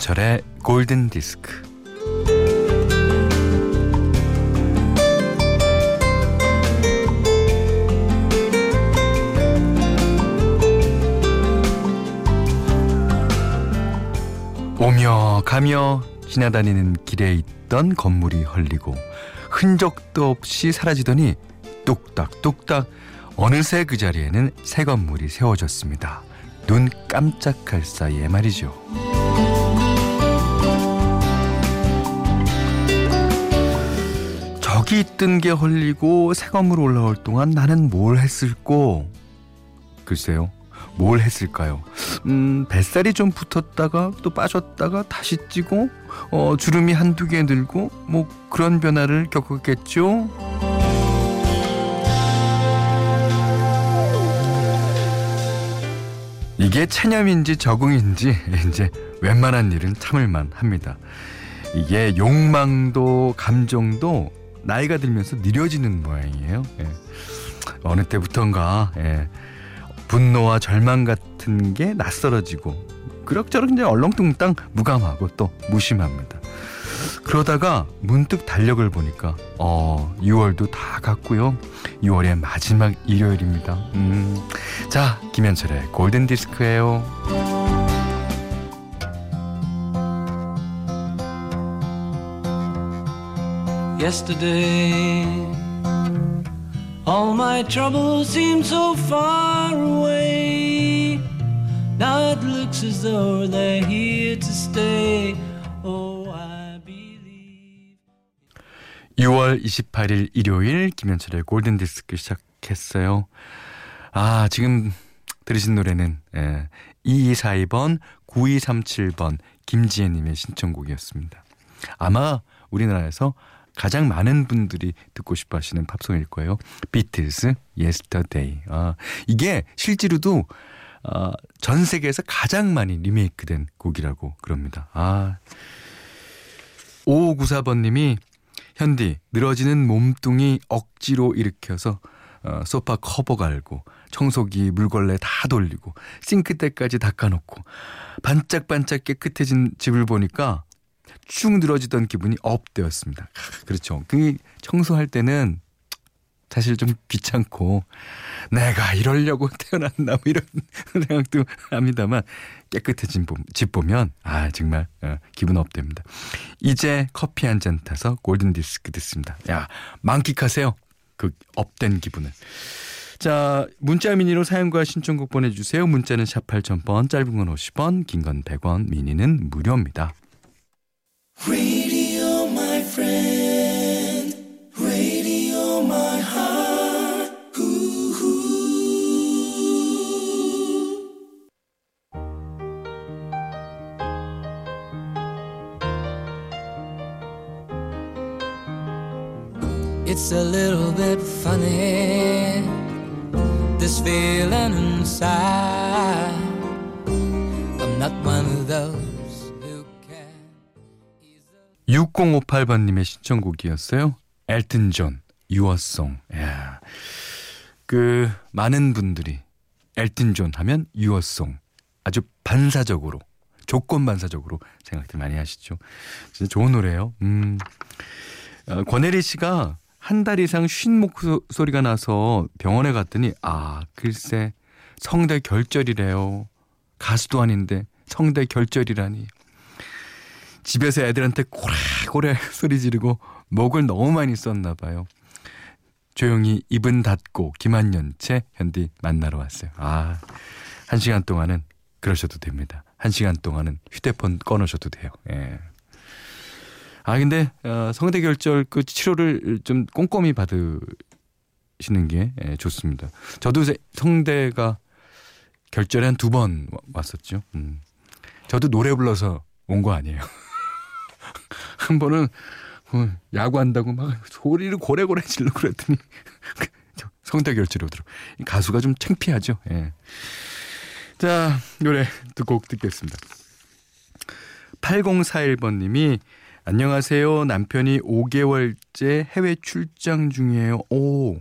김현철의 골든 디스크. 오며 가며 지나다니는 길에 있던 건물이 헐리고 흔적도 없이 사라지더니 뚝딱뚝딱 어느새 그 자리에는 새 건물이 세워졌습니다. 눈 깜짝할 사이에 말이죠. 저기 있던 게 헐리고 새 건물 올라올 동안 나는 뭘 했을꼬? 글쎄요. 뭘 했을까요? 음, 뱃살이 좀 붙었다가 또 빠졌다가 다시 찌고 어, 주름이 한두 개 늘고 뭐 그런 변화를 겪었겠죠? 이게 체념인지 적응인지 이제 웬만한 일은 참을만 합니다. 이게 욕망도 감정도 나이가 들면서 느려지는 모양이에요. 예. 어느 때부턴가 예. 분노와 절망 같은 게 낯설어지고 그럭저럭 이제 얼렁뚱땅 무감하고 또 무심합니다. 그러다가 문득 달력을 보니까 어 6월도 다 갔고요. 6월의 마지막 일요일입니다. 음. 자, 김현철의 골든 디스크예요. Yesterday All my troubles seem so far away Now it looks as though they're here to stay Oh I believe 6월 28일 일요일 김현철의 골든 디스크 시작했어요. 아, 지금 들으신 노래는 예, 2242번 9237번 김지혜님의 신청곡이었습니다. 아마 우리나라에서 가장 많은 분들이 듣고 싶어 하시는 팝송일 거예요. 비틀스, Yesterday. 아, 이게 실제로도 아, 전 세계에서 가장 많이 리메이크된 곡이라고 그럽니다. 아. 5594번 님이 현디 늘어지는 몸뚱이 억지로 일으켜서 어, 소파 커버 갈고 청소기 물걸레 다 돌리고 싱크대까지 닦아놓고 반짝반짝 깨끗해진 집을 보니까 축 늘어지던 기분이 업되었습니다. 그렇죠. 그 청소할 때는 사실 좀 귀찮고 내가 이러려고 태어났나 뭐 이런 생각도 합니다만 깨끗해진 집 보면 아 정말 어, 기분 up됩니다. 이제 커피 한 잔 타서 골든 디스크 듣습니다. 야 만끽하세요. 그 up된 기분을. 자, 문자 미니로 사연과 신청곡 보내주세요. 문자는 샵 8000번, 짧은 건 50원, 긴 건 100원, 미니는 무료입니다. Radio, my friend. Radio, my heart. Ooh. It's a little bit funny. This feeling inside. I'm not one of those. 6058번님의 신청곡이었어요. 엘튼 존, Your Song. 야. 그 많은 분들이 엘튼 존 하면 Your Song 아주 반사적으로 조건 반사적으로 생각들 많이 하시죠. 진짜 좋은 노래예요. 음. 어, 권혜리 씨가 한 달 이상 쉰 목소리가 나서 병원에 갔더니 아 글쎄 성대 결절이래요. 가수도 아닌데 성대 결절이라니. 집에서 애들한테 고래고래 소리 지르고 목을 너무 많이 썼나 봐요. 조용히 입은 닫고 김한연 채 현디 만나러 왔어요. 아, 한 시간 동안은 그러셔도 됩니다. 한 시간 동안은 휴대폰 꺼놓으셔도 돼요. 예. 아, 근데, 어, 성대결절 그 치료를 좀 꼼꼼히 받으시는 게 예, 좋습니다. 저도 성대가 결절에 한 두 번 왔었죠. 음. 저도 노래 불러서 온 거 아니에요. 한 번은 어, 야구한다고 막 소리를 고래고래 질러 그랬더니 성대 결절이 오더라고. 가수가 좀 창피하죠. 예. 자, 노래 두 곡 듣겠습니다. 8041번님이 안녕하세요. 남편이 5개월째 해외 출장 중이에요. 오,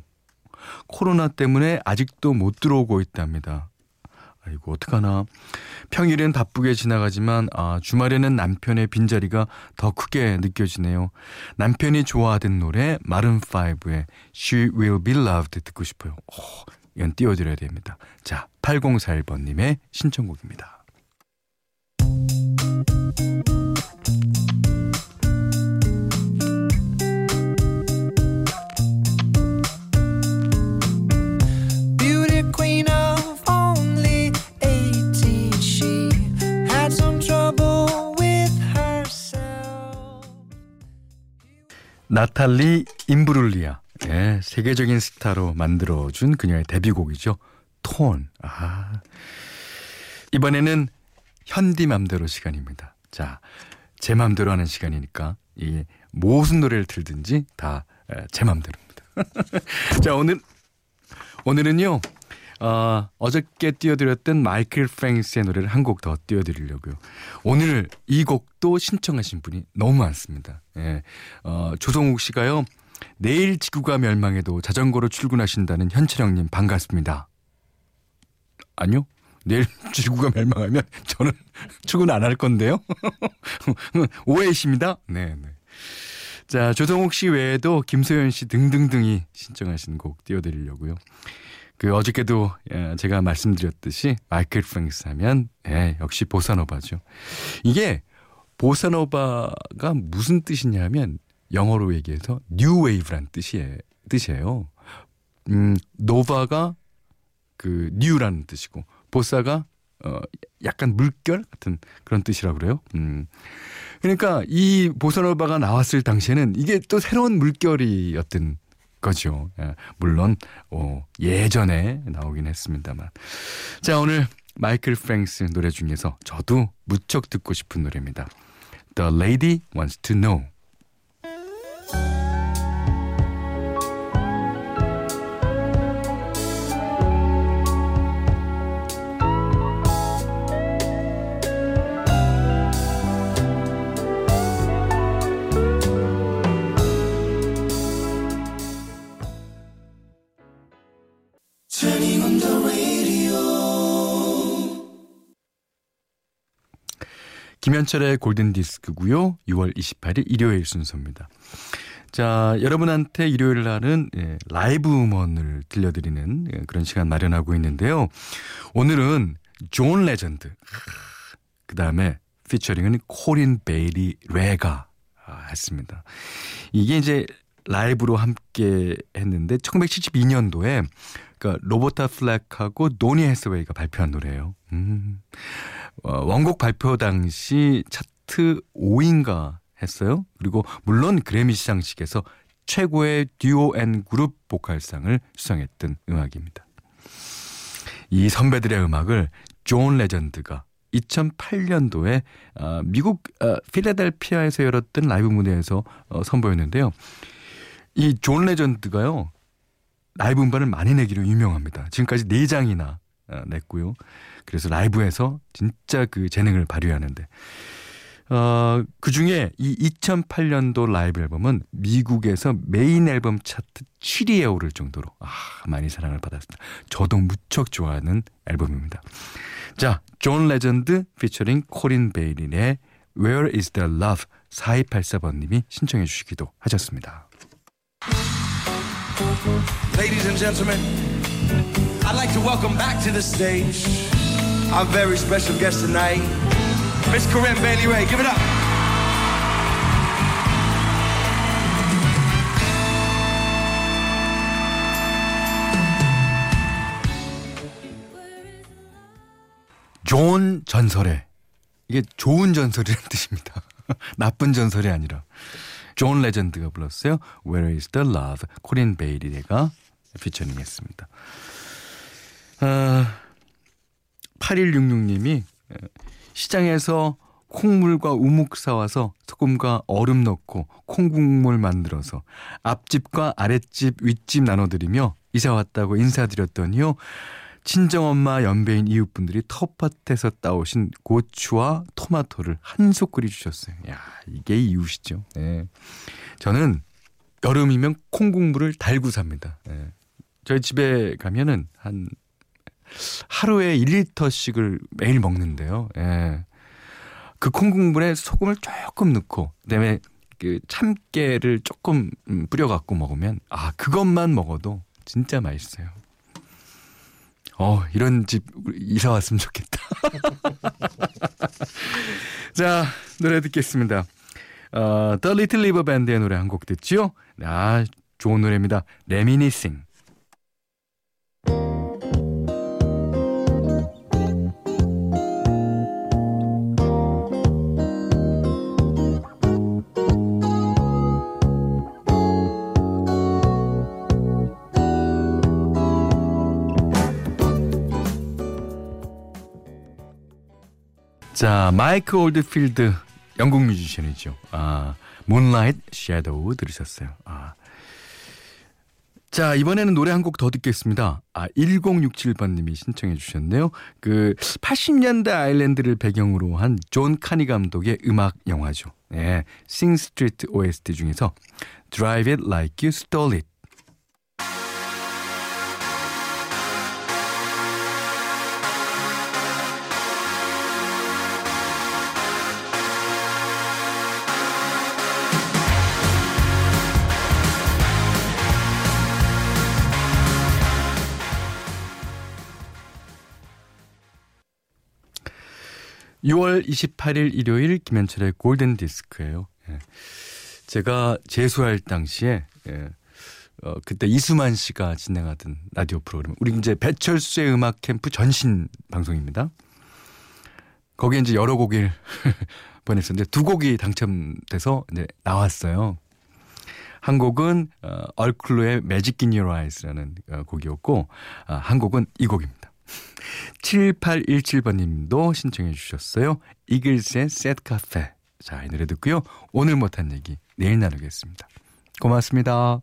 코로나 때문에 아직도 못 들어오고 있답니다. 아이고 어떡하나. 평일엔 바쁘게 지나가지만 아, 주말에는 남편의 빈자리가 더 크게 느껴지네요. 남편이 좋아하던 노래 마른 5의 She Will Be Loved 듣고 싶어요. 오, 이건 띄워드려야 됩니다. 자, 8041번님의 신청곡입니다. 나탈리 임브룰리아. 예, 세계적인 스타로 만들어준 그녀의 데뷔곡이죠. 톤. 아. 이번에는 현디 맘대로 시간입니다. 자, 제 맘대로 하는 시간이니까 이 무슨 노래를 틀든지 다 제 맘대로입니다. 자, 오늘 오늘은요. 어, 어저께 띄워드렸던 마이클 프랭스의 노래를 한 곡 더 띄워드리려고요. 오늘 이 곡도 신청하신 분이 너무 많습니다. 예. 어, 조성욱 씨가요. 내일 지구가 멸망해도 자전거로 출근하신다는 현철형님 반갑습니다. 아니요. 내일 지구가 멸망하면 저는 출근 안 할 건데요. 오해이십니다. 네, 네. 자, 조성욱 씨 외에도 김소연 씨 등등등이 신청하신 곡 띄워드리려고요. 그 어저께도 예, 제가 말씀드렸듯이 마이클 프랭스 하면 예, 역시 보사노바죠. 이게 보사노바가 무슨 뜻이냐면 영어로 얘기해서 new wave란 뜻이에요. 뜻이에요. 음, nova가 그 new라는 뜻이고 bossa가 어 약간 물결 같은 그런 뜻이라고 그래요. 음. 그러니까 이 보사노바가 나왔을 당시에는 이게 또 새로운 물결이었던 거죠. 예, 물론 어, 예전에 나오긴 했습니다만. 자 오늘 마이클 프랭스 노래 중에서 저도 무척 듣고 싶은 노래입니다. The Lady Wants to Know. 김현철의 골든 디스크고요. 6월 28일 일요일 순서입니다. 자, 여러분한테 일요일 날은 예, 라이브 음원을 들려드리는 예, 그런 시간 마련하고 있는데요. 오늘은 존 레전드, 그 다음에 피처링은 코린 베일리 레가 했습니다. 이게 이제 라이브로 함께 했는데 1972년도에 그러니까 로버타 플렉하고 도니 해서웨이가 발표한 노래예요. 음. 어, 원곡 발표 당시 차트 5위인가 했어요. 그리고 물론 그래미 시상식에서 최고의 듀오 and 그룹 보컬상을 수상했던 음악입니다. 이 선배들의 음악을 존 레전드가 2008년도에 어, 미국 어, 필라델피아에서 열었던 라이브 무대에서 어, 선보였는데요. 이 존 레전드가요. 라이브 음반을 많이 내기로 유명합니다. 지금까지 4장이나 어, 냈고요. 그래서 라이브에서 진짜 그 재능을 발휘하는데 어, 그 중에 이 2008년도 라이브 앨범은 미국에서 메인 앨범 차트 7위에 오를 정도로 아, 많이 사랑을 받았습니다. 저도 무척 좋아하는 앨범입니다. 자, 존 레전드 피처링 코린 베일리의 Where is the Love 4284번님이 신청해 주시기도 하셨습니다. Ladies and gentlemen, I'd like to welcome back to the stage our very special guest tonight, Miss Corinne Bailey Ray. Give it up. 좋은 전설에 이게 좋은 전설이라는 뜻입니다. 나쁜 전설이 아니라 존 레전드가 불렀어요. Where is the love? 코린 베일리가 피처링했습니다. 아, 8166님이 시장에서 콩물과 우묵 사와서 소금과 얼음 넣고 콩국물 만들어서 앞집과 아랫집 윗집 나눠드리며 이사 왔다고 인사드렸더니요. 친정엄마 연배인 이웃분들이 텃밭에서 따오신 고추와 토마토를 한솥 끓여주셨어요. 야 이게 이웃이죠. 네. 저는 여름이면 콩국물을 달고 삽니다. 네. 저희 집에 가면은 한 하루에 1리터씩을 매일 먹는데요. 예. 그 콩국물에 소금을 조금 넣고 그다음에 그 참깨를 조금 음, 뿌려 갖고 먹으면 아 그것만 먹어도 진짜 맛있어요. 어 이런 집 이사 왔으면 좋겠다. 자 노래 듣겠습니다. 어, The Little River Band의 노래 한 곡 듣지요? 아 좋은 노래입니다. Reminiscing. 자, 마이크 올드필드 영국 뮤지션이죠. 아, Moonlight Shadow 들으셨어요. 아. 자, 이번에는 노래 한 곡 더 듣겠습니다. 아, 1067번님이 신청해 주셨네요. 그 80년대 아일랜드를 배경으로 한 존 카니 감독의 음악 영화죠. 네, Sing Street OST 중에서 Drive It Like You Stole It. (6월 28일) 일요일 김현철의 골든 디스크예요. 예. 제가 재수할 당시에 예. 어, 그때 이수만 씨가 진행하던 라디오 프로그램 우리 이제 배철수의 음악 캠프 전신 방송입니다. 거기에 이제 여러 곡을 보냈었는데 두 곡이 당첨돼서 이제 나왔어요. 한 곡은 어, 얼클로의 매직 인 유어 아이스라는 어, 곡이었고 어, 한 곡은 이 곡입니다. 7817번님도 신청해 주셨어요. 이글스의 셋 카페. 자, 이 노래 듣고요. 오늘 못한 얘기 내일 나누겠습니다. 고맙습니다.